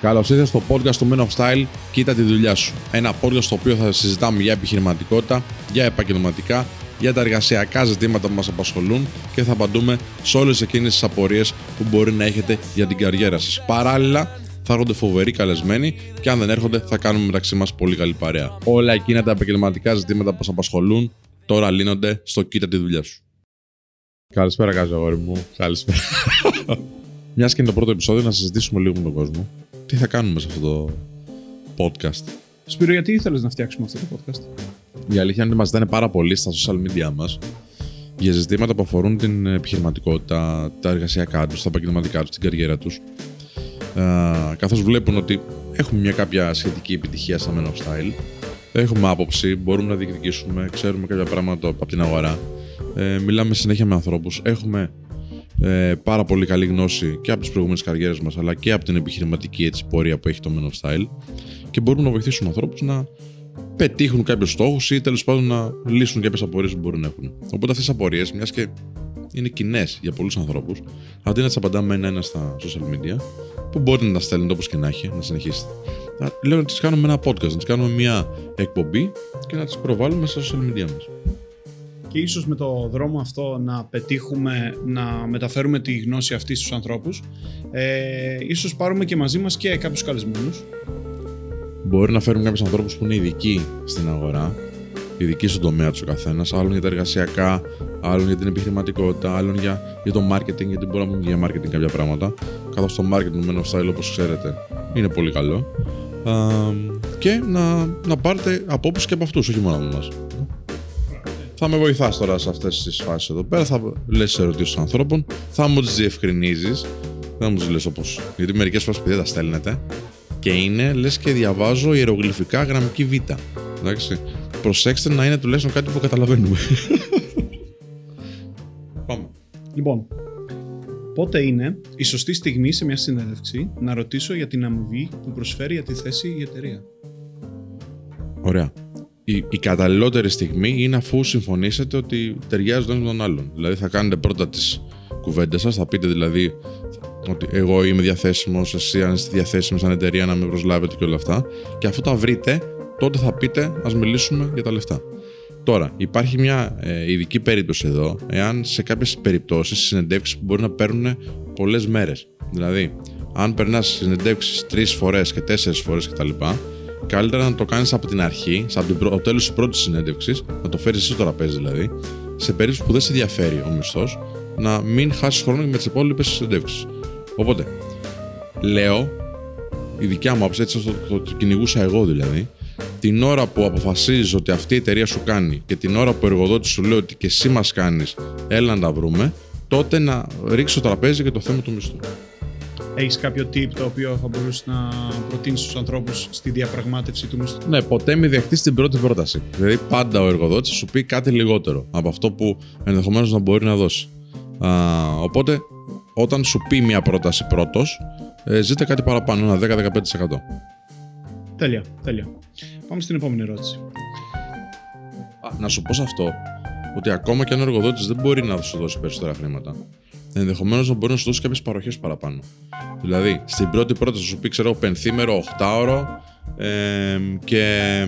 Καλώς ήρθατε στο podcast του Men of Style. Κοίτα τη δουλειά σου. Ένα podcast στο οποίο θα συζητάμε για επιχειρηματικότητα, για επαγγελματικά, για τα εργασιακά ζητήματα που μας απασχολούν και θα απαντούμε σε όλες εκείνες τις απορίες που μπορεί να έχετε για την καριέρα σας. Παράλληλα, θα έρχονται φοβεροί καλεσμένοι και αν δεν έρχονται, θα κάνουμε μεταξύ μας πολύ καλή παρέα. Όλα εκείνα τα επαγγελματικά ζητήματα που σας απασχολούν τώρα λύνονται στο κοίτα τη δουλειά σου. Καλησπέρα, Καζαγόρι μου. Καλησπέρα. Μιας και είναι το πρώτο επεισόδιο, να συζητήσουμε λίγο με τον κόσμο. Τι θα κάνουμε σε αυτό το podcast; Σπύρο, γιατί ήθελες να φτιάξουμε αυτό το podcast; Η αλήθεια είναι ότι μας ζητάνε πάρα πολύ στα social media μας για ζητήματα που αφορούν την επιχειρηματικότητα, τα εργασιακά τους, τα επαγγελματικά τους, την καριέρα τους. Καθώς βλέπουν ότι έχουμε μια κάποια σχετική επιτυχία στα Men of Style, έχουμε άποψη, μπορούμε να διεκδικήσουμε, ξέρουμε κάποια πράγματα από την αγορά. Ε, μιλάμε συνέχεια με ανθρώπους. Έχουμε ε, πάρα πολύ καλή γνώση και από τις προηγούμενες καριέρες μας, αλλά και από την επιχειρηματική έτσι, πορεία που έχει το Men of Style και μπορούμε να βοηθήσουμε ανθρώπους να πετύχουν κάποιους στόχους ή τέλος πάντων να λύσουν κάποιες απορίες που μπορούν να έχουν. Οπότε αυτές τι απορίες, μιας και είναι κοινές για πολλούς ανθρώπους, αντί να τις απαντάμε ένα-ένα στα social media, που μπορείτε να τα στέλνετε όπως και να έχει, να συνεχίσετε. Λέω να τις κάνουμε ένα podcast, να τις κάνουμε μια εκπομπή και να τις προβάλλουμε στα social media μας και ίσως με το δρόμο αυτό να πετύχουμε να μεταφέρουμε τη γνώση αυτή στους ανθρώπους ε, ίσως πάρουμε και μαζί μας και κάποιους καλεσμένους Μπορεί να φέρουμε κάποιους ανθρώπους που είναι ειδικοί στην αγορά ειδικοί στον τομέα τους ο καθένας, άλλον για τα εργασιακά, άλλον για την επιχειρηματικότητα, άλλον για, για το marketing, γιατί μπορούμε να πούμε για marketing κάποια πράγματα. Καθώς το marketing Men of Style, όπως ξέρετε, είναι πολύ καλό. Α, και να, να πάρετε απόψει και από αυτούς, όχι μόνο από εμάς θα με βοηθάς τώρα σε αυτές τις φάσεις εδώ πέρα. Θα λες ερωτήσεις των ανθρώπων, θα μου τις διευκρινίζεις. Δεν μου τις λες όπω. Γιατί μερικές φορές παιδιά τα στέλνετε και είναι λες και διαβάζω ιερογλυφικά γραμμική Β. Εντάξει. Προσέξτε να είναι τουλάχιστον κάτι που καταλαβαίνουμε. Πάμε. Λοιπόν, πότε είναι η σωστή στιγμή σε μια συνέντευξη να ρωτήσω για την αμοιβή που προσφέρει για τη θέση η εταιρεία; Ωραία η, η καταλληλότερη στιγμή είναι αφού συμφωνήσετε ότι ταιριάζει με τον άλλον. Δηλαδή θα κάνετε πρώτα τις κουβέντες σας, θα πείτε δηλαδή ότι εγώ είμαι διαθέσιμος, εσύ αν είστε διαθέσιμοι σαν εταιρεία να με προσλάβετε και όλα αυτά. Και αφού τα βρείτε, τότε θα πείτε ας μιλήσουμε για τα λεφτά. Τώρα, υπάρχει μια ε, ειδική περίπτωση εδώ, εάν σε κάποιες περιπτώσεις συνεντεύξεις που μπορεί να παίρνουν πολλές μέρες. Δηλαδή, αν περνάς συνεντεύξεις τρεις φορές και τέσσερις φορές κτλ., καλύτερα να το κάνεις από την αρχή, από το τέλος της πρώτης συνέντευξης, να το φέρεις εσύ στο τραπέζι δηλαδή, σε περίπτωση που δεν σε ενδιαφέρει ο μισθός, να μην χάσεις χρόνο με τις υπόλοιπες συνέντευξει. Οπότε, λέω, η δικιά μου άποψη, έτσι το, το, το, κυνηγούσα εγώ δηλαδή, την ώρα που αποφασίζεις ότι αυτή η εταιρεία σου κάνει και την ώρα που ο εργοδότης σου λέει ότι και εσύ μας κάνεις, έλα να τα βρούμε, τότε να ρίξεις το τραπέζι και το θέμα του μισθού. Έχεις κάποιο tip το οποίο θα μπορούσες να προτείνεις στους ανθρώπους στη διαπραγμάτευση του μισθού. Ναι, ποτέ μην δεχτείς την πρώτη πρόταση. Δηλαδή, πάντα ο εργοδότης σου πει κάτι λιγότερο από αυτό που ενδεχομένως να μπορεί να δώσει. Α, οπότε, όταν σου πει μια πρόταση πρώτος, ε, ζείτε κάτι παραπάνω, ένα 10-15%. Τέλεια, τέλεια. Πάμε στην επόμενη ερώτηση. Α, να σου πω σε αυτό, ότι ακόμα και αν ο εργοδότης δεν μπορεί να σου δώσει περισσότερα χρήματα, ενδεχομένως να μπορεί να σου δώσει κάποιες παροχές παραπάνω. Δηλαδή, στην πρώτη πρόταση σου πει, ξέρω, πενθήμερο, 8ωρο ε, και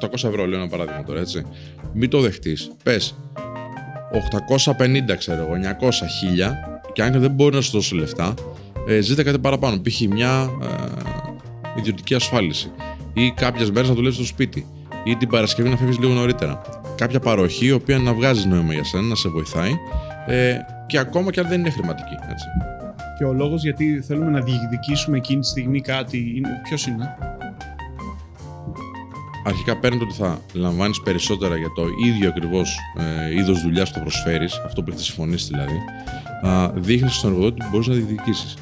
800 ευρώ, λέω ένα παράδειγμα τώρα, έτσι. Μην το δεχτείς. Πες 850, ξέρω εγώ, 900, 1000 και αν δεν μπορεί να σου δώσει λεφτά, ε, ζείτε κάτι παραπάνω. Π.χ. μια ε, ιδιωτική ασφάλιση ή κάποιες μέρες να δουλεύει στο σπίτι ή την Παρασκευή να φεύγεις λίγο νωρίτερα. Κάποια παροχή η οποία να βγάζει νόημα για σένα, να σε βοηθάει ε, και ακόμα και αν δεν είναι χρηματική. Έτσι. Και ο λόγος γιατί θέλουμε να διεκδικήσουμε εκείνη τη στιγμή κάτι, ποιος είναι; Αρχικά παίρνει ότι θα λαμβάνεις περισσότερα για το ίδιο ακριβώς ε, είδος δουλειάς που το προσφέρεις, αυτό που έχεις συμφωνήσει δηλαδή. Δείχνεις στον εργοδότη που μπορείς να διεκδικήσεις.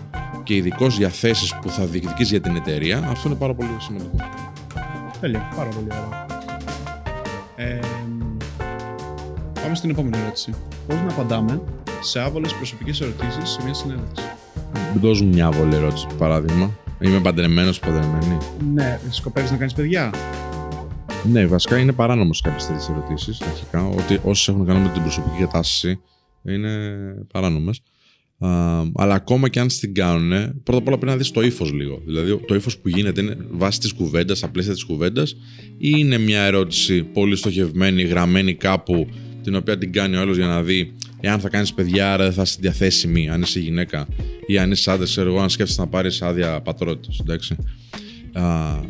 Και ειδικώς για θέσεις που θα διεκδικήσεις για την εταιρεία, αυτό είναι πάρα πολύ σημαντικό. Τέλεια, πάρα πολύ ωραία. Ε, πάμε στην επόμενη ερώτηση. Πώς να απαντάμε σε άβολες προσωπικές ερωτήσεις σε μια συνέντευξη. Μην δώσουμε μια άβολη ερώτηση, παράδειγμα. Είμαι παντρεμένος, παντρεμένη. Ναι, σκοπεύεις να κάνεις παιδιά; Ναι, βασικά είναι παράνομο κάποιες τέτοιες ερωτήσεις. Αρχικά, ότι όσες έχουν να κάνουν με την προσωπική κατάσταση είναι παράνομες. αλλά ακόμα και αν την κάνουν, πρώτα απ' όλα πρέπει να δεις το ύφος λίγο. Δηλαδή, το ύφος που γίνεται είναι βάσει της κουβέντας, στα πλαίσια της κουβέντας, ή είναι μια ερώτηση πολύ στοχευμένη, γραμμένη κάπου, την οποία την κάνει ο άλλος για να δει εάν θα κάνεις παιδιά, άρα δεν θα είσαι διαθέσιμη, αν είσαι γυναίκα, ή αν είσαι άντρας, ξέρω εγώ, αν σκέφτεσαι να πάρεις άδεια πατρότητας. Εντάξει.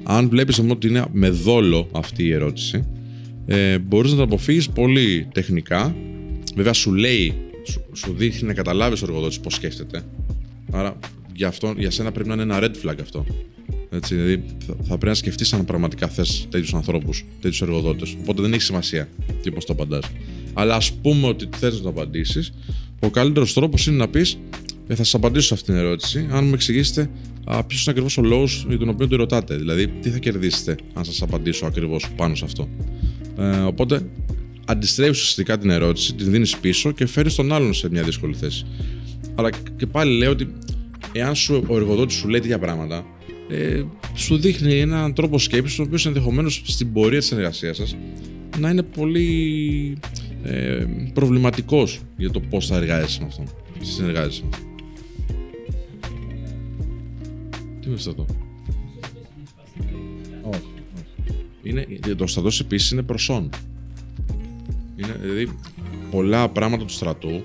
αν βλέπεις ότι είναι με δόλο αυτή η ερώτηση, ε, μπορείς να το αποφύγεις πολύ τεχνικά. Βέβαια, σου λέει σου, σου δείχνει να καταλάβεις ο εργοδότης πώς σκέφτεται. Άρα για, αυτό, για σένα πρέπει να είναι ένα red flag αυτό. Έτσι, δηλαδή θα, θα πρέπει να σκεφτείς αν πραγματικά θες τέτοιους ανθρώπους, τέτοιους εργοδότες. Οπότε δεν έχει σημασία τι πώς το απαντάς. Αλλά ας πούμε ότι θες να το απαντήσεις, ο καλύτερος τρόπος είναι να πεις ε, θα σας απαντήσω σε αυτήν την ερώτηση, αν μου εξηγήσετε ποιος είναι ακριβώς ο λόγος για τον οποίο το ρωτάτε. Δηλαδή, τι θα κερδίσετε αν σας απαντήσω ακριβώς πάνω σε αυτό. Ε, οπότε, αντιστρέφεις ουσιαστικά την ερώτηση, την δίνεις πίσω και φέρεις τον άλλον σε μια δύσκολη θέση. Αλλά και πάλι λέω ότι εάν σου, ο εργοδότης σου λέει τέτοια πράγματα, ε, σου δείχνει έναν τρόπο σκέψης, ο οποίος ενδεχομένως στην πορεία της εργασίας σας να είναι πολύ ε, προβληματικός για το πώς θα εργάζεσαι με αυτόν. Συνεργάζεσαι με αυτόν. Τι είναι αυτό. Όχι. Είναι, το στρατός επίσης είναι προσόν. Είναι, δηλαδή, πολλά πράγματα του στρατού,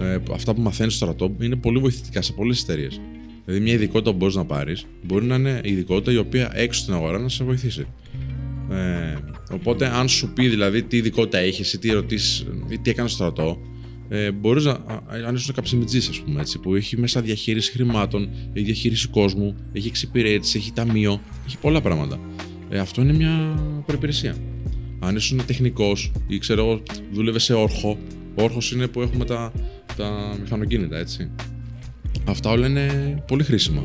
ε, αυτά που μαθαίνεις στο στρατό, είναι πολύ βοηθητικά σε πολλές εταιρείες. Δηλαδή, μια ειδικότητα που μπορείς να πάρεις μπορεί να είναι ειδικότητα η οποία έξω στην αγορά να σε βοηθήσει. Ε, οπότε, αν σου πει δηλαδή τι ειδικότητα έχεις ή τι ερωτήσεις ή τι έκανες στο στρατό, ε, μπορείς να. Αν είσαι καψιμιτζή, ας πούμε, έτσι, που έχει μέσα διαχείριση χρημάτων, έχει διαχείριση κόσμου, έχει εξυπηρέτηση, έχει ταμείο, έχει πολλά πράγματα. Ε, αυτό είναι μια προπηρεσία. Αν ήσουν τεχνικός ή ξέρω εγώ, δούλευες σε όρχο. Ο όρχος είναι που έχουμε τα, τα μηχανοκίνητα, έτσι. Αυτά όλα είναι πολύ χρήσιμα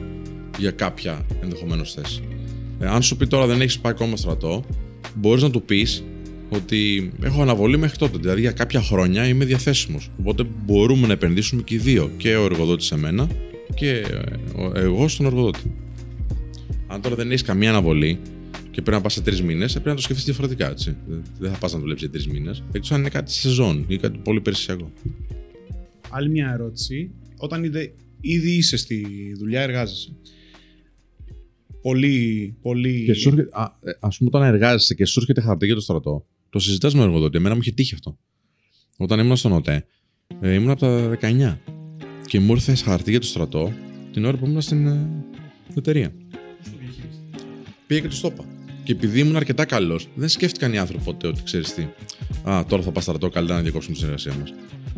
για κάποια ενδεχομένως θέση. Ε, αν σου πει τώρα δεν έχεις πάει ακόμα στρατό, μπορείς να του πεις ότι έχω αναβολή μέχρι τότε. Δηλαδή για κάποια χρόνια είμαι διαθέσιμος. Οπότε μπορούμε να επενδύσουμε και οι δύο. Και ο εργοδότης σε μένα και εγώ στον εργοδότη. Αν τώρα δεν έχεις καμία αναβολή και πρέπει να πας σε τρεις μήνες, πρέπει να το σκεφτείς διαφορετικά. Έτσι. Δεν θα πας να δουλέψεις για τρεις μήνες. Εκτός αν είναι κάτι σεζόν ή κάτι πολύ περισσότερο. Άλλη μια ερώτηση. Όταν ήδη είσαι στη δουλειά, εργάζεσαι. Πολύ, πολύ. Και σου έρχεται, α, ε, ας πούμε, όταν εργάζεσαι και σου έρχεται χαρτί για το στρατό, το συζητάς με εργοδότη. Εμένα μου είχε τύχει αυτό. Όταν ήμουν στον ΟΤΕ, ε, ήμουν από τα 19 και μου ήρθε χαρτί για το στρατό την ώρα που ήμουν στην ε, εταιρεία. Πήγα και του το είπα. Και επειδή ήμουν αρκετά καλός, δεν σκέφτηκαν οι άνθρωποι ποτέ ότι ξέρεις τι. Α, τώρα θα πας στρατό, καλύτερα να διακόψουμε τη συνεργασία μας.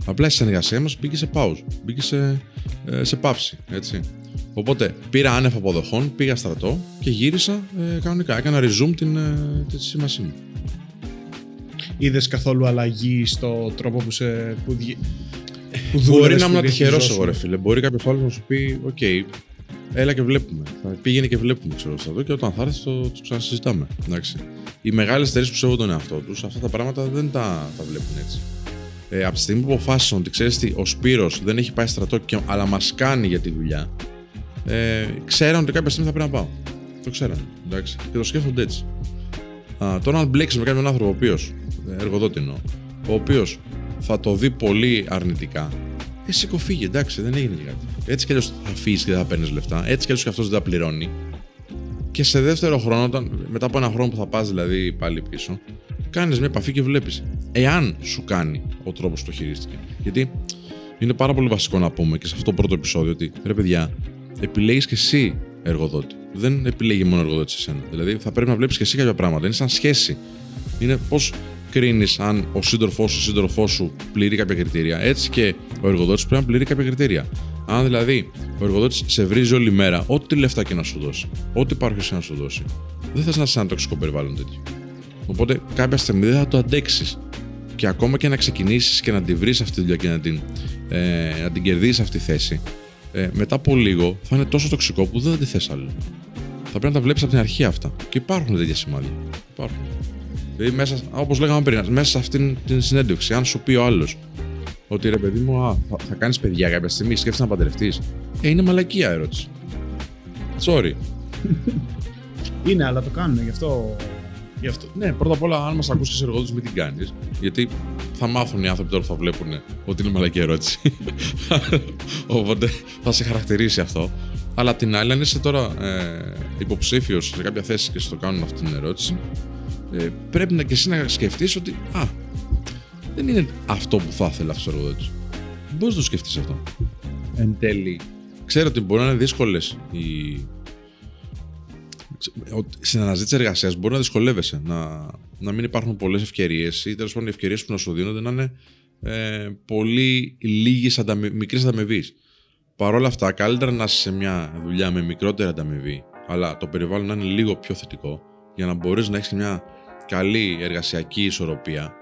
Απλά η συνεργασία μας μπήκε σε pause, μπήκε σε, ε, σε παύση. Έτσι. Οπότε πήρα άνευ αποδοχών, πήγα στρατό και γύρισα ε, κανονικά. Έκανα resume την, ε, τη σήμασή μου. Είδες καθόλου αλλαγή στο τρόπο που σε. Που, που Μπορεί να ήμουν τυχερός εγώ, ρε φίλε. Μπορεί κάποιος άλλος να σου πει: Οκ, έλα και βλέπουμε. Θα πήγαινε και βλέπουμε, ξέρω στρατό και όταν θα έρθει το, το ξανασυζητάμε. Εντάξει. Οι μεγάλες εταιρείες που σέβονται τον εαυτό τους, αυτά τα πράγματα δεν τα, τα βλέπουν έτσι ε, από τη στιγμή που αποφάσισαν ότι ξέρεις τι, ο Σπύρος δεν έχει πάει στρατό, και, αλλά μας κάνει για τη δουλειά, ε, ξέραν ότι κάποια στιγμή θα πρέπει να πάω. Το ξέραν. Εντάξει. Και το σκέφτονται έτσι. Α, τώρα, αν μπλέξεις με κάποιον άνθρωπο, ο οποίος, εργοδότη εννοώ, ο οποίος θα το δει πολύ αρνητικά, εσύ κοφύγει, εντάξει, δεν έγινε κάτι. Έτσι κι αλλιώς θα φύγεις και δεν θα παίρνεις λεφτά. Έτσι κι αλλιώς και αυτός δεν τα πληρώνει. Και σε δεύτερο χρόνο, όταν, μετά από ένα χρόνο που θα πας δηλαδή πάλι πίσω, κάνεις μια επαφή και βλέπεις εάν σου κάνει ο τρόπος που το χειρίστηκε. Γιατί είναι πάρα πολύ βασικό να πούμε και σε αυτό το πρώτο επεισόδιο ότι ρε παιδιά, επιλέγεις και εσύ εργοδότη. Δεν επιλέγει μόνο εργοδότη σε σένα. Δηλαδή θα πρέπει να βλέπεις και εσύ κάποια πράγματα. Είναι σαν σχέση. Είναι πώς κρίνεις αν ο σύντροφός σου, ο σύντροφός σου πληρεί κάποια κριτήρια. Έτσι και ο εργοδότης πρέπει να πληρεί κάποια κριτήρια. Αν δηλαδή ο εργοδότης σε βρίζει όλη μέρα, ό,τι λεφτά και να σου δώσει, ό,τι υπάρχεις να σου δώσει, δεν θες να είσαι ένα τοξικό περιβάλλον τέτοιο. Οπότε κάποια στιγμή δεν θα το αντέξεις. Και ακόμα και να ξεκινήσεις και να τη βρεις αυτή τη δουλειά και να την, ε, να την κερδίσεις αυτή τη θέση, ε, μετά από λίγο θα είναι τόσο τοξικό που δεν θα τη θες άλλο. Θα πρέπει να τα βλέπεις από την αρχή αυτά. Και υπάρχουν τέτοια σημάδια. Υπάρχουν. Δηλαδή, μέσα, όπως λέγαμε πριν, μέσα σε αυτήν την συνέντευξη, αν σου πει ο άλλος ότι ρε παιδί μου, α, θα, θα κάνεις παιδιά κάποια στιγμή, σκέφτεσαι να παντρευτείς. Ε, είναι μαλακία ερώτηση. Sorry. είναι, αλλά το κάνουν, γι' αυτό Γι αυτό, ναι, πρώτα απ' όλα, αν μας ακούσει εργοδότης, μην την κάνεις. Γιατί θα μάθουν οι άνθρωποι τώρα που θα βλέπουν ότι είναι μαλακή ερώτηση. Οπότε θα σε χαρακτηρίσει αυτό. Αλλά απ' την άλλη, αν είσαι τώρα ε, υποψήφιος σε κάποια θέση και σου το κάνουν αυτή την ερώτηση, ε, πρέπει να και εσύ να σκεφτείς ότι α, δεν είναι αυτό που θα ήθελε αυτό ο εργοδότη. Μπορείς να το σκεφτείς αυτό. Εν τέλει, ξέρω ότι μπορεί να είναι δύσκολες οι. Στην αναζήτηση εργασίας μπορεί να δυσκολεύεσαι, να, να μην υπάρχουν πολλές ευκαιρίες ή τέλος πάντων οι ευκαιρίες που να σου δίνονται να είναι ε, πολύ λίγες ανταμε, μικρέ ανταμοιβής. Παρ' όλα αυτά, καλύτερα να είσαι σε μια δουλειά με μικρότερη ανταμοιβή, αλλά το περιβάλλον να είναι λίγο πιο θετικό, για να μπορείς να έχεις μια καλή εργασιακή ισορροπία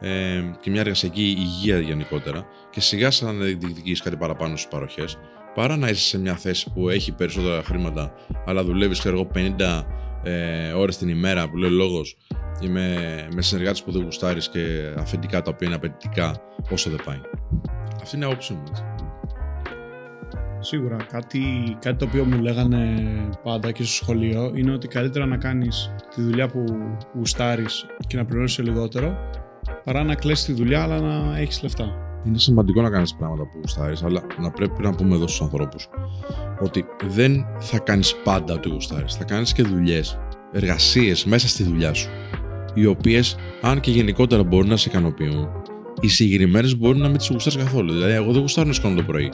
ε, και μια εργασιακή υγεία γενικότερα και σιγά σαν να διεκδικήσει κάτι παραπάνω στις παροχές, παρά να είσαι σε μια θέση που έχει περισσότερα χρήματα, αλλά δουλεύεις, ξέρω εγώ, 50 ε, ώρες την ημέρα που λέει λόγος ή με, με συνεργάτες που δεν γουστάρεις και αφεντικά τα οποία είναι απαιτητικά, όσο δεν πάει. Αυτή είναι η άποψή μου. Έτσι. Σίγουρα. Κάτι, κάτι το οποίο μου λέγανε πάντα και στο σχολείο είναι ότι καλύτερα να κάνεις τη δουλειά που γουστάρεις και να πληρώνεις λιγότερο παρά να κλέσει τη δουλειά αλλά να έχεις λεφτά. Είναι σημαντικό να κάνεις πράγματα που γουστάρεις, αλλά να πρέπει να πούμε εδώ στους ανθρώπους ότι δεν θα κάνεις πάντα ό,τι γουστάρεις. Θα κάνεις και δουλειές, εργασίες μέσα στη δουλειά σου, οι οποίες, αν και γενικότερα μπορούν να σε ικανοποιούν, οι συγκεκριμένες μπορεί να μην τις γουστάρεις καθόλου. Δηλαδή, εγώ δεν γουστάρω να σηκώνω το πρωί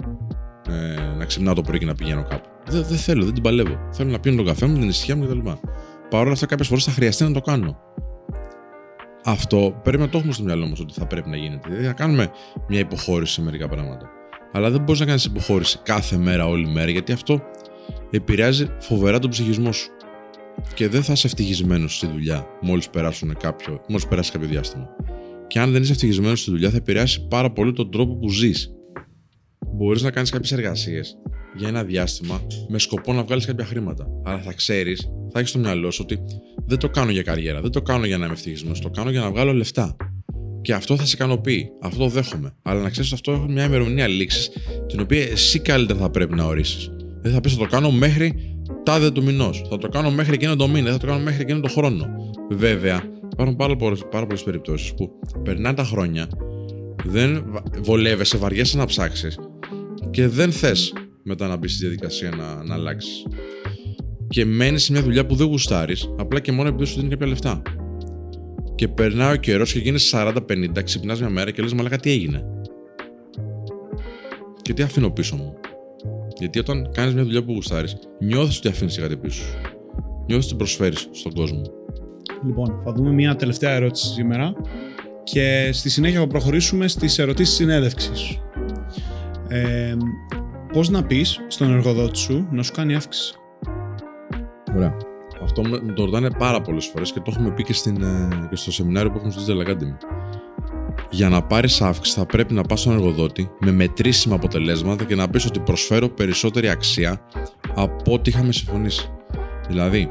ε, να ξυπνάω το πρωί και να πηγαίνω κάπου. Δεν, δεν θέλω, δεν την παλεύω. Θέλω να πίνω τον καφέ μου, την ησυχία μου κτλ. Παρ' όλα αυτά, κάποιες φορές θα χρειαστεί να το κάνω. Αυτό πρέπει να το έχουμε στο μυαλό μας ότι θα πρέπει να γίνεται. Δηλαδή, να κάνουμε μια υποχώρηση σε μερικά πράγματα. Αλλά δεν μπορείς να κάνεις υποχώρηση κάθε μέρα, όλη μέρα, γιατί αυτό επηρεάζει φοβερά τον ψυχισμό σου. Και δεν θα είσαι ευτυχισμένος στη δουλειά μόλις κάποιο, μόλις περάσει κάποιο διάστημα. Και αν δεν είσαι ευτυχισμένος στη δουλειά, θα επηρεάσει πάρα πολύ τον τρόπο που ζεις μπορείς να κάνεις κάποιες εργασίες για ένα διάστημα με σκοπό να βγάλεις κάποια χρήματα. Αλλά θα ξέρεις, θα έχεις στο μυαλό σου ότι δεν το κάνω για καριέρα, δεν το κάνω για να είμαι ευτυχισμένος, το κάνω για να βγάλω λεφτά. Και αυτό θα σε ικανοποιεί. Αυτό το δέχομαι. Αλλά να ξέρεις ότι αυτό έχει μια ημερομηνία λήξης, την οποία εσύ καλύτερα θα πρέπει να ορίσεις. Δεν θα πεις θα το κάνω μέχρι τάδε του μηνός. Θα το κάνω μέχρι εκείνο το μήνα. Θα το κάνω μέχρι εκείνο το χρόνο. Βέβαια, υπάρχουν πάρα πολλές πάρα περιπτώσεις που περνάνε τα χρόνια, δεν βολεύεσαι, βαριέσαι να ψάξεις και δεν θες μετά να μπεις στη διαδικασία να, να αλλάξεις. Και μένεις σε μια δουλειά που δεν γουστάρεις, απλά και μόνο επειδή σου δίνει κάποια λεφτά. Και περνάει ο καιρός και γίνει 40-50, ξυπνάς μια μέρα και λες: Μαλάκα, τι έγινε; Και τι αφήνω πίσω μου; Γιατί όταν κάνεις μια δουλειά που γουστάρεις, νιώθεις ότι αφήνεις κάτι πίσω σου. Νιώθεις ότι προσφέρεις στον κόσμο. Λοιπόν, θα δούμε μια τελευταία ερώτηση σήμερα και στη συνέχεια θα προχωρήσουμε στις ερωτήσεις συνέντευξης. Ε, πώς να πεις στον εργοδότη σου να σου κάνει αύξηση; Ωραία. Αυτό με το ρωτάνε πάρα πολλές φορές και το έχουμε πει και, στην, ε, και στο σεμινάριο που έχουμε στο Digital Academy. Για να πάρεις αύξηση, θα πρέπει να πας στον εργοδότη με μετρήσιμα αποτελέσματα και να πεις ότι προσφέρω περισσότερη αξία από ό,τι είχαμε συμφωνήσει. Δηλαδή,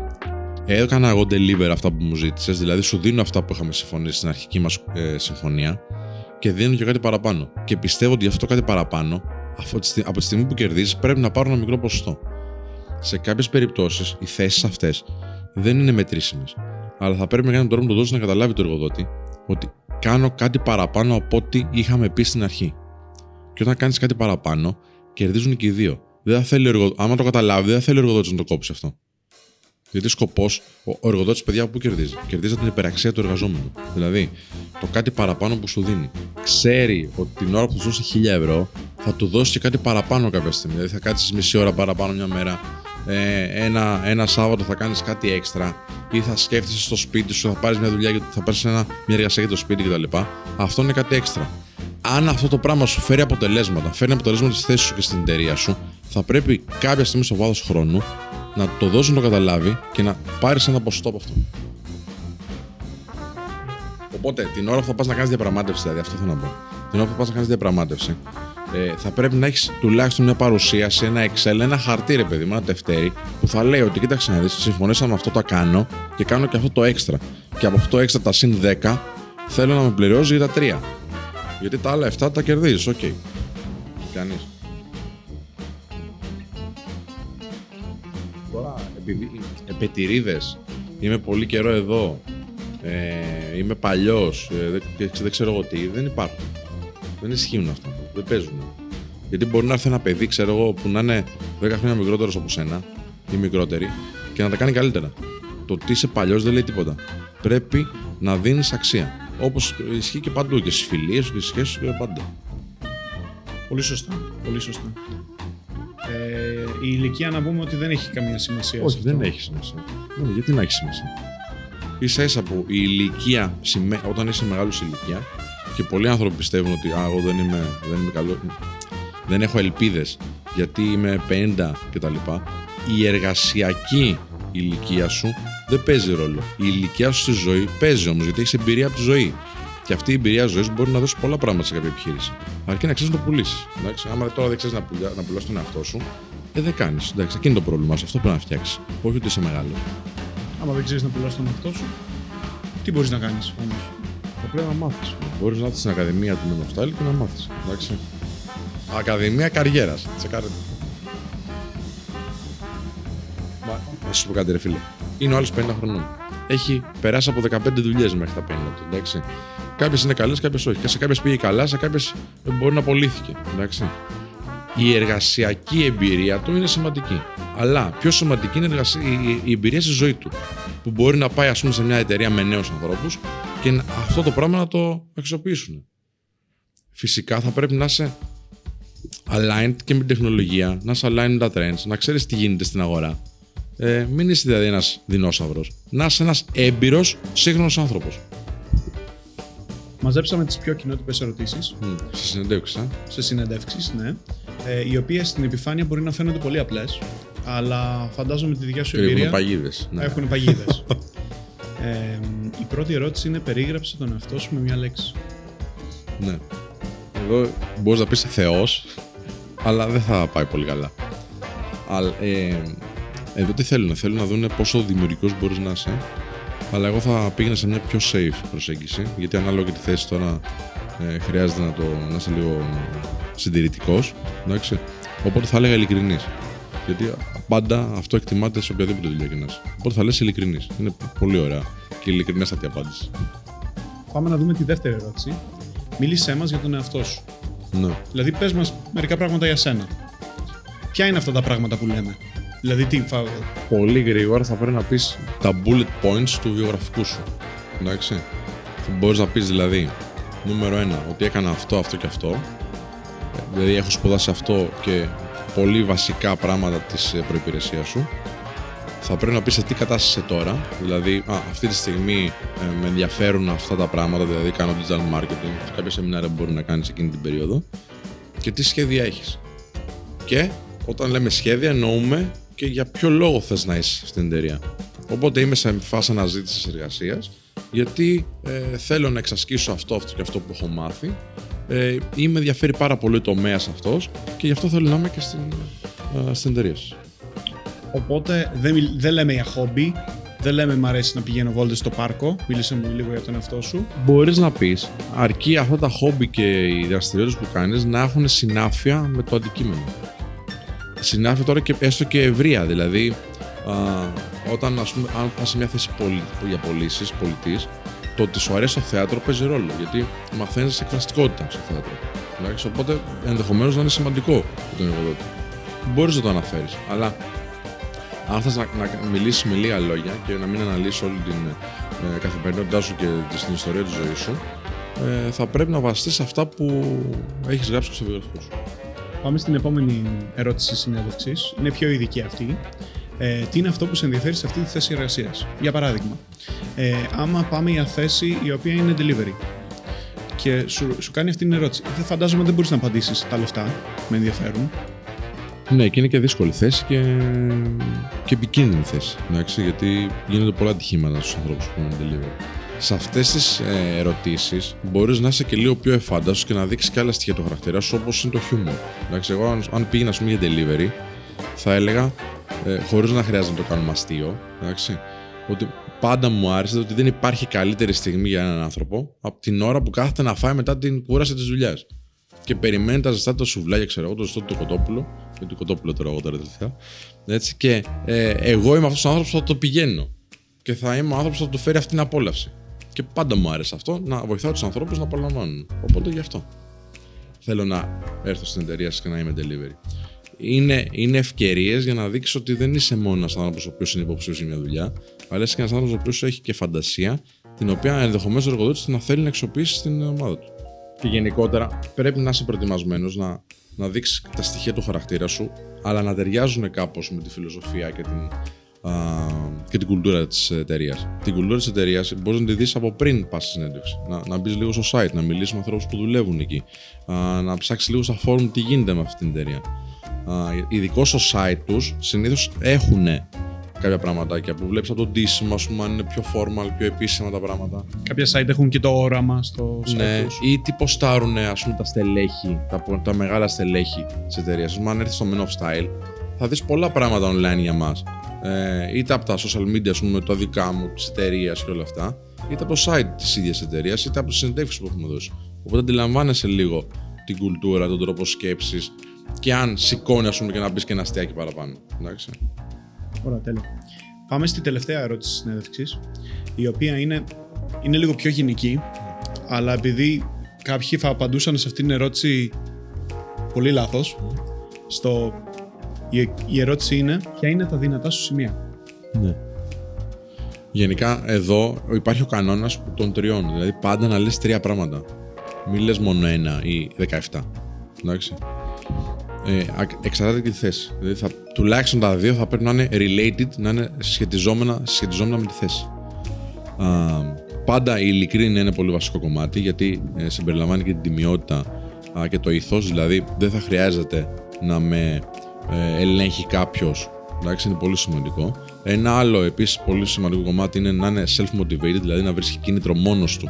έκανα εγώ deliver αυτά που μου ζήτησες, δηλαδή σου δίνω αυτά που είχαμε συμφωνήσει στην αρχική μας ε, συμφωνία και δίνω και κάτι παραπάνω. Και πιστεύω ότι αυτό κάτι παραπάνω, από τη στιγμή που κερδίζεις, πρέπει να πάρω ένα μικρό ποσοστό. Σε κάποιες περιπτώσεις, οι θέσεις αυτές δεν είναι μετρήσιμες. Αλλά θα πρέπει με έναν τρόπο να το δώσει να καταλάβει το εργοδότη ότι κάνω κάτι παραπάνω από ό,τι είχαμε πει στην αρχή. Και όταν κάνεις κάτι παραπάνω, κερδίζουν και οι δύο. Δεν θα θέλει ο Άμα το καταλάβει, δεν θα θέλει ο εργοδότης να το κόψει αυτό. Γιατί σκοπός, ο εργοδότης, παιδιά, που κερδίζει; Κερδίζει την υπεραξία του εργαζόμενου. Δηλαδή, το κάτι παραπάνω που σου δίνει. Ξέρει ότι την ώρα που σου δώσει 1000 ευρώ, θα του δώσει και κάτι παραπάνω κάποια στιγμή. Δηλαδή, θα κάτσεις μισή ώρα παραπάνω μια μέρα. Ε, ένα, ένα Σάββατο θα κάνεις κάτι έξτρα ή θα σκέφτεσαι στο σπίτι σου, θα πάρεις μια δουλειά, θα πάρεις μια εργασία για το σπίτι κτλ. Αυτό είναι κάτι έξτρα. Αν αυτό το πράγμα σου φέρει αποτελέσματα, φέρνει αποτελέσματα στη θέση σου και στην εταιρεία σου, θα πρέπει κάποια στιγμή στο βάθος χρόνου να το δώσεις να το καταλάβει και να πάρεις ένα ποσοστό από αυτό. Οπότε την ώρα που θα πας να κάνεις διαπραγμάτευση, δηλαδή αυτό θέλω να πω. Την ώρα που θα πας να κάνεις διαπραγμάτευση, ε, θα πρέπει να έχεις τουλάχιστον μια παρουσίαση, ένα Excel, ένα χαρτί, ρε παιδί μου, ένα τευτέρι, που θα λέει ότι κοίταξε να δεις, συμφωνήσαμε με αυτό το κάνω και κάνω και αυτό το έξτρα. Και από αυτό το έξτρα τα συν 10 θέλω να με πληρώσει για τα 3. Γιατί τα άλλα 7 τα κερδίζεις, OK. Okay. Κάνει. Τώρα, επειδή επετηρίδες, είμαι πολύ καιρό εδώ. ε, είμαι παλιός, ε, δεν, δεν ξέρω εγώ τι, δεν υπάρχουν. Δεν ισχύουν αυτά. Δεν παίζουν. Γιατί μπορεί να έρθει ένα παιδί, ξέρω εγώ, που να είναι 10 χρόνια μικρότερος από σένα ή μικρότερη και να τα κάνει καλύτερα. Το ότι είσαι παλιός δεν λέει τίποτα. Πρέπει να δίνεις αξία. Όπως ισχύει και παντού και στις φιλίες και στις σχέσεις και παντού. Πολύ σωστά. Πολύ σωστά. Ε, η ηλικία να πούμε ότι δεν έχει καμία σημασία. Όχι, σε αυτό. δεν έχει σημασία. Ναι, γιατί να έχει σημασία. σα ίσα που η ηλικία, σημαίνει- όταν είσαι μεγάλος ηλικία, και πολλοί άνθρωποι πιστεύουν ότι Α, εγώ δεν είμαι, δεν είμαι καλό, δεν έχω ελπίδες γιατί είμαι 50 κτλ. Η εργασιακή ηλικία σου δεν παίζει ρόλο. Η ηλικία σου στη ζωή παίζει όμως γιατί έχεις εμπειρία από τη ζωή. Και αυτή η εμπειρία ζωής μπορεί να δώσει πολλά πράγματα σε κάποια επιχείρηση. Αρκεί να ξέρεις να το πουλήσεις. Άμα τώρα δεν ξέρεις να, πουλά, να πουλάς τον εαυτό σου, ε, δεν κάνεις. Εντάξει, εκείνο είναι το πρόβλημά σου. Αυτό πρέπει να φτιάξεις. Όχι ότι είσαι μεγάλος. Άμα δεν ξέρεις να πουλάς τον εαυτό σου, τι μπορείς να κάνεις όμως; Θα πρέπει να μάθεις. Μπορείς να έρθεις στην Ακαδημία του Mental και να μάθεις. Εντάξει. Ακαδημία καριέρας. Τσεκάρε. Μα, να σου πω κάτι, ρε φίλε. Είναι ο άλλος 50 χρονών. Έχει περάσει από 15 δουλειές μέχρι τα 50 του. Εντάξει. Κάποιες είναι καλές, κάποιες όχι. Και σε κάποιες πήγε καλά, σε κάποιες μπορεί να απολύθηκε. Εντάξει. Η εργασιακή εμπειρία του είναι σημαντική. Αλλά πιο σημαντική είναι η, εργασια- η- η εμπειρία στη ζωή του. Που μπορεί να πάει, ας πούμε, σε μια εταιρεία με νέους ανθρώπους και να- αυτό το πράγμα να το αξιοποιήσουν. Φυσικά θα πρέπει να είσαι aligned και με την τεχνολογία, να είσαι aligned με τα trends, να ξέρεις τι γίνεται στην αγορά. Ε, μην είσαι δηλαδή ένας δεινόσαυρος. Να είσαι ένας έμπειρος σύγχρονος άνθρωπος. Μαζέψαμε τις πιο κοινότυπες ερωτήσεις Σε συνεντεύξεις, ε. σε συνεντεύξεις, ναι. Ε, οι οποίες στην επιφάνεια μπορεί να φαίνονται πολύ απλές, αλλά φαντάζομαι τη δικιά σου Έχουν εμπειρία παγίδες. Ναι. έχουν παγίδες. ε, η πρώτη ερώτηση είναι περίγραψε τον εαυτό σου με μια λέξη. ναι. Εδώ μπορείς να πεις Θεός, αλλά δεν θα πάει πολύ καλά. Αλλά, ε, εδώ τι θέλουν, θέλουν να δουν πόσο δημιουργικός μπορείς να είσαι. Αλλά εγώ θα πήγαινα σε μια πιο safe προσέγγιση, γιατί ανάλογα και τη θέση τώρα ε, χρειάζεται να, το, να είσαι λίγο συντηρητικός. Οπότε θα έλεγα ειλικρινής. Γιατί πάντα αυτό εκτιμάται σε οποιαδήποτε δουλειά και να είσαι. Οπότε θα λες ειλικρινής. Είναι πολύ ωραία και ειλικρινέστατη απάντηση. Πάμε να δούμε τη δεύτερη ερώτηση. Μίλησέ μας για τον εαυτό σου. Ναι. Δηλαδή, πες μας μερικά πράγματα για σένα. Ποια είναι αυτά τα πράγματα που λέμε; Δηλαδή, τι. Φα... πολύ γρήγορα θα πρέπει να πεις τα bullet points του βιογραφικού σου. Εντάξει. Θα μπορείς να πεις δηλαδή, νούμερο ένα, ότι έκανα αυτό, αυτό και αυτό. Ε, Δηλαδή έχω σπουδάσει αυτό και πολύ βασικά πράγματα της ε, προϋπηρεσίας σου. Θα πρέπει να πεις σε τι κατάσταση είσαι τώρα. Δηλαδή, α, αυτή τη στιγμή ε, με ενδιαφέρουν αυτά τα πράγματα, δηλαδή κάνω digital marketing, κάποια σεμινάρια που μπορεί να κάνεις εκείνη την περίοδο. Και τι σχέδια έχεις. Και όταν λέμε σχέδια, εννοούμε και για ποιο λόγο θες να είσαι στην εταιρεία. Οπότε είμαι σε φάση αναζήτησης εργασίας, γιατί ε, θέλω να εξασκήσω αυτό, αυτό και αυτό που έχω μάθει. Ε, ή με ενδιαφέρει πάρα πολύ ο τομέας αυτός και γι' αυτό θέλω να είμαι και στην, ε, στην εταιρεία σας. Οπότε δεν, μιλ- δεν λέμε για χόμπι. Δεν λέμε μ' αρέσει να πηγαίνω βόλτες στο πάρκο. Μίλησε μου λίγο για τον εαυτό σου. Μπορείς να πεις, αρκεί αυτά τα χόμπι και οι δραστηριότητες που κάνεις να έχουν συνάφεια με το αντικείμενο. Συνάφεια τώρα και έστω και ευρεία. Δηλαδή, α, όταν ας πούμε, αν πας σε μια θέση πολι, για πωλήσεις, πολιτής, το ότι σου αρέσει το θέατρο παίζει ρόλο. Γιατί μαθαίνεις εκφραστικότητα στο θέατρο. Εντάξει, οπότε ενδεχομένως να είναι σημαντικό για τον εργοδότη. Μπορείς να το αναφέρεις. Αλλά αν θες να, να μιλήσεις με λίγα λόγια και να μην αναλύσει όλη την ε, καθημερινότητά σου και τη- την ιστορία της ζωής σου, ε, θα πρέπει να βασιστείς σε αυτά που έχεις γράψει και στο βιογραφικό σου. Πάμε στην επόμενη ερώτηση συνέντευξης. Είναι πιο ειδική αυτή. Ε, τι είναι αυτό που σε ενδιαφέρει σε αυτή τη θέση εργασίας; Για παράδειγμα, ε, άμα πάμε για θέση η οποία είναι delivery και σου, σου κάνει αυτή την ερώτηση, δεν φαντάζομαι δεν μπορείς να απαντήσεις τα λεφτά. Με ενδιαφέρουν. Ναι, και είναι και δύσκολη θέση και, και επικίνδυνη θέση. Εντάξει, γιατί γίνονται πολλά ατυχήματα στους ανθρώπους που κάνουν delivery. Σε αυτές τις ε, ερωτήσεις μπορείς να είσαι και λίγο πιο εφάνταστος και να δείξεις και άλλα στοιχεία του χαρακτήρα σου, όπως είναι το χιούμορ. Εντάξει, εγώ αν, αν πήγαινα ας πούμε, για delivery, θα έλεγα, ε, χωρίς να χρειάζεται να το κάνουμε αστείο, εντάξει, ότι πάντα μου άρεσε ότι δεν υπάρχει καλύτερη στιγμή για έναν άνθρωπο από την ώρα που κάθεται να φάει μετά την κούραση της δουλειάς. Και περιμένει τα ζεστά του σουβλάκια, ξέρω εγώ, το ζεστό του κοτόπουλο. Και το κοτόπουλο τώρα εγώ τώρα τελευταία. Έτσι, και ε, εγώ είμαι αυτός ο άνθρωπος που θα το πηγαίνω. Και θα είμαι ο άνθρωπος που θα του φέρει αυτή την απόλαυση. Και πάντα μου άρεσε αυτό να βοηθάω τους ανθρώπους να απολαμβάνουν. Οπότε γι' αυτό θέλω να έρθω στην εταιρεία σας και να είμαι delivery. Είναι, είναι ευκαιρίες για να δείξει ότι δεν είσαι μόνο ένας άνθρωπος ο οποίος είναι υποψήφιος για μια δουλειά, αλλά είσαι και ένας άνθρωπος ο οποίος έχει και φαντασία, την οποία ενδεχομένως ο εργοδότης να θέλει να αξιοποιήσει στην ομάδα του. Και γενικότερα πρέπει να είσαι προετοιμασμένος να, να δείξεις τα στοιχεία του χαρακτήρα σου, αλλά να ταιριάζουν κάπως με τη φιλοσοφία και την, α, και την κουλτούρα της εταιρείας. Την κουλτούρα της εταιρείας μπορείς να τη δεις από πριν πας στη συνέντευξη. Να, να μπεις λίγο στο site, να μιλήσεις με ανθρώπους που δουλεύουν εκεί, α, να ψάξεις λίγο στα φόρουμ τι γίνεται με αυτή την εταιρεία. Α, ειδικό στο site τους συνήθως έχουν κάποια πραγματάκια που βλέπεις από τον ντύσιμο, ας πούμε, αν είναι πιο formal, πιο επίσημα τα πράγματα. Κάποια site έχουν και το όραμα στο site Ναι, τους. ή τι ποστάρουν ας πούμε, τα στελέχη, τα, τα μεγάλα στελέχη της εταιρείας. Α πούμε, αν έρθεις στο Men of Style, θα δεις πολλά πράγματα online για μας. Ε, είτε από τα social media, ας πούμε, τα δικά μου, της εταιρείας και όλα αυτά, είτε από το site της ίδιας εταιρείας, είτε από τις συνεντεύξεις που έχουμε δώσει. Οπότε αντιλαμβάνεσαι λίγο την κουλτούρα, τον τρόπο σκέψης και αν σηκώνει, ας πούμε, και να μπεις και ένα αστείακι παραπάνω. Εντάξει. Ωραία, τέλεια. Πάμε στη τελευταία ερώτηση της συνέντευξης, η οποία είναι, είναι λίγο πιο γενική, αλλά επειδή κάποιοι θα απαντούσαν σε αυτήν την ερώτηση πολύ λάθος, στο, η, η ερώτηση είναι ποια είναι τα δυνατά σου σημεία; Ναι. Γενικά εδώ υπάρχει ο κανόνας των τριών. Δηλαδή πάντα να λες τρία πράγματα. Μην λες μόνο ένα ή 17. Εντάξει. Ε, α- εξαρτάται και τη θέση. Δηλαδή θα, τουλάχιστον τα δύο θα πρέπει να είναι related, να είναι σχετιζόμενα, σχετιζόμενα με τη θέση. Α, πάντα η ειλικρίνεια είναι πολύ βασικό κομμάτι γιατί ε, συμπεριλαμβάνει και την τιμιότητα α, και το ήθος. Δηλαδή δεν θα χρειάζεται να με ε, ελέγχει κάποιος. Εντάξει, είναι πολύ σημαντικό. Ένα άλλο επίσης πολύ σημαντικό κομμάτι είναι να είναι self-motivated, δηλαδή να βρίσκει κίνητρο μόνος του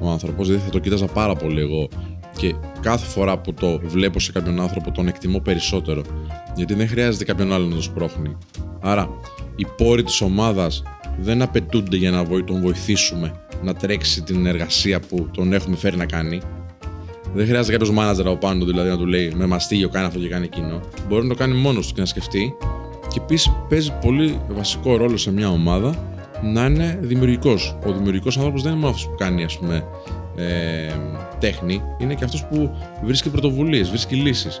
ο άνθρωπος. Δηλαδή θα το κοίταζα πάρα πολύ εγώ και κάθε φορά που το βλέπω σε κάποιον άνθρωπο τον εκτιμώ περισσότερο. Γιατί δεν χρειάζεται κάποιον άλλο να το σπρώχνει. Άρα, οι πόροι της ομάδας δεν απαιτούνται για να βοη- τον βοηθήσουμε να τρέξει την εργασία που τον έχουμε φέρει να κάνει. Δεν χρειάζεται κάποιος μάνατζερ από πάνω του δηλαδή να του λέει με μαστίγιο κάνει αυτό και κάνει εκείνο. Μπορεί να το κάνει μόνος του και να σκεφτεί. Και επίσης παίζει πολύ βασικό ρόλο σε μια ομάδα να είναι δημιουργικός. Ο δημιουργικός άνθρωπος δεν είναι μόνος αυτό που κάνει, ας πούμε, ε, τέχνη, είναι και αυτός που βρίσκει πρωτοβουλίες, βρίσκει λύσεις.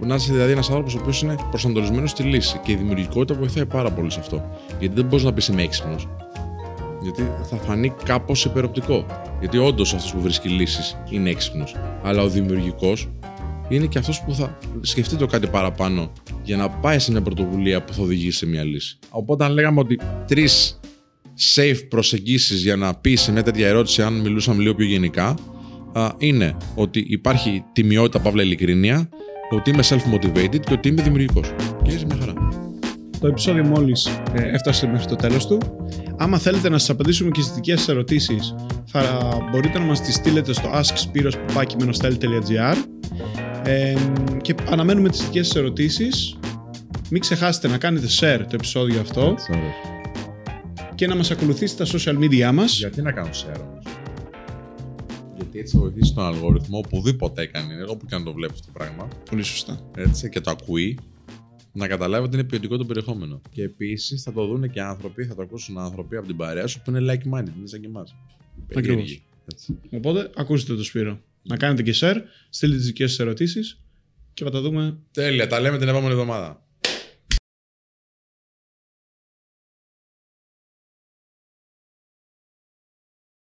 Να είσαι δηλαδή ένας άνθρωπος ο οποίος είναι προσανατολισμένος στη λύση. Και η δημιουργικότητα βοηθάει πάρα πολύ σε αυτό. Γιατί δεν μπορείς να πεις είμαι έξυπνος. Γιατί θα φανεί κάπως υπεροπτικό. Γιατί όντως αυτός που βρίσκει λύσεις είναι έξυπνος. Αλλά ο δημιουργικός είναι και αυτός που θα σκεφτεί το κάτι παραπάνω για να πάει σε μια πρωτοβουλία που θα οδηγήσει σε μια λύση. Οπότε, αν λέγαμε ότι τρεις safe προσεγγίσεις για να πει σε μια τέτοια ερώτηση, αν μιλούσαμε λίγο πιο γενικά, α, είναι ότι υπάρχει τιμιότητα, παύλα ειλικρίνεια, ότι είμαι self-motivated και ότι είμαι δημιουργικός. Και είσαι μια χαρά. Το επεισόδιο μόλις ε, έφτασε μέχρι το τέλος του. Άμα θέλετε να σας απαντήσουμε και στις δικές σας ερωτήσεις, θα μπορείτε να μας τις στείλετε στο askspiros.gr ε, και αναμένουμε τις δικές σας ερωτήσεις. Μην ξεχάσετε να κάνετε share το επεισόδιο αυτό και να μας ακολουθήσετε στα social media μας. Γιατί να κάνω share όμως; Γιατί έτσι θα βοηθήσει τον αλγόριθμο οπουδήποτε έκανε, όπου και αν το βλέπει αυτό το πράγμα, Πολύ σωστά. έτσι, και το ακούει, να καταλάβει ότι είναι ποιοτικό το περιεχόμενο. Και επίσης θα το δουν και άνθρωποι, θα το ακούσουν άνθρωποι από την παρέα σου που είναι like-minded, είναι σαν και εμάς. Ακριβώς. Οπότε ακούστε το Σπύρο. Να κάνετε και share, στείλτε τις δικές σας ερωτήσεις και θα τα δούμε Τέλεια, τα λέμε την επόμενη εβδομάδα.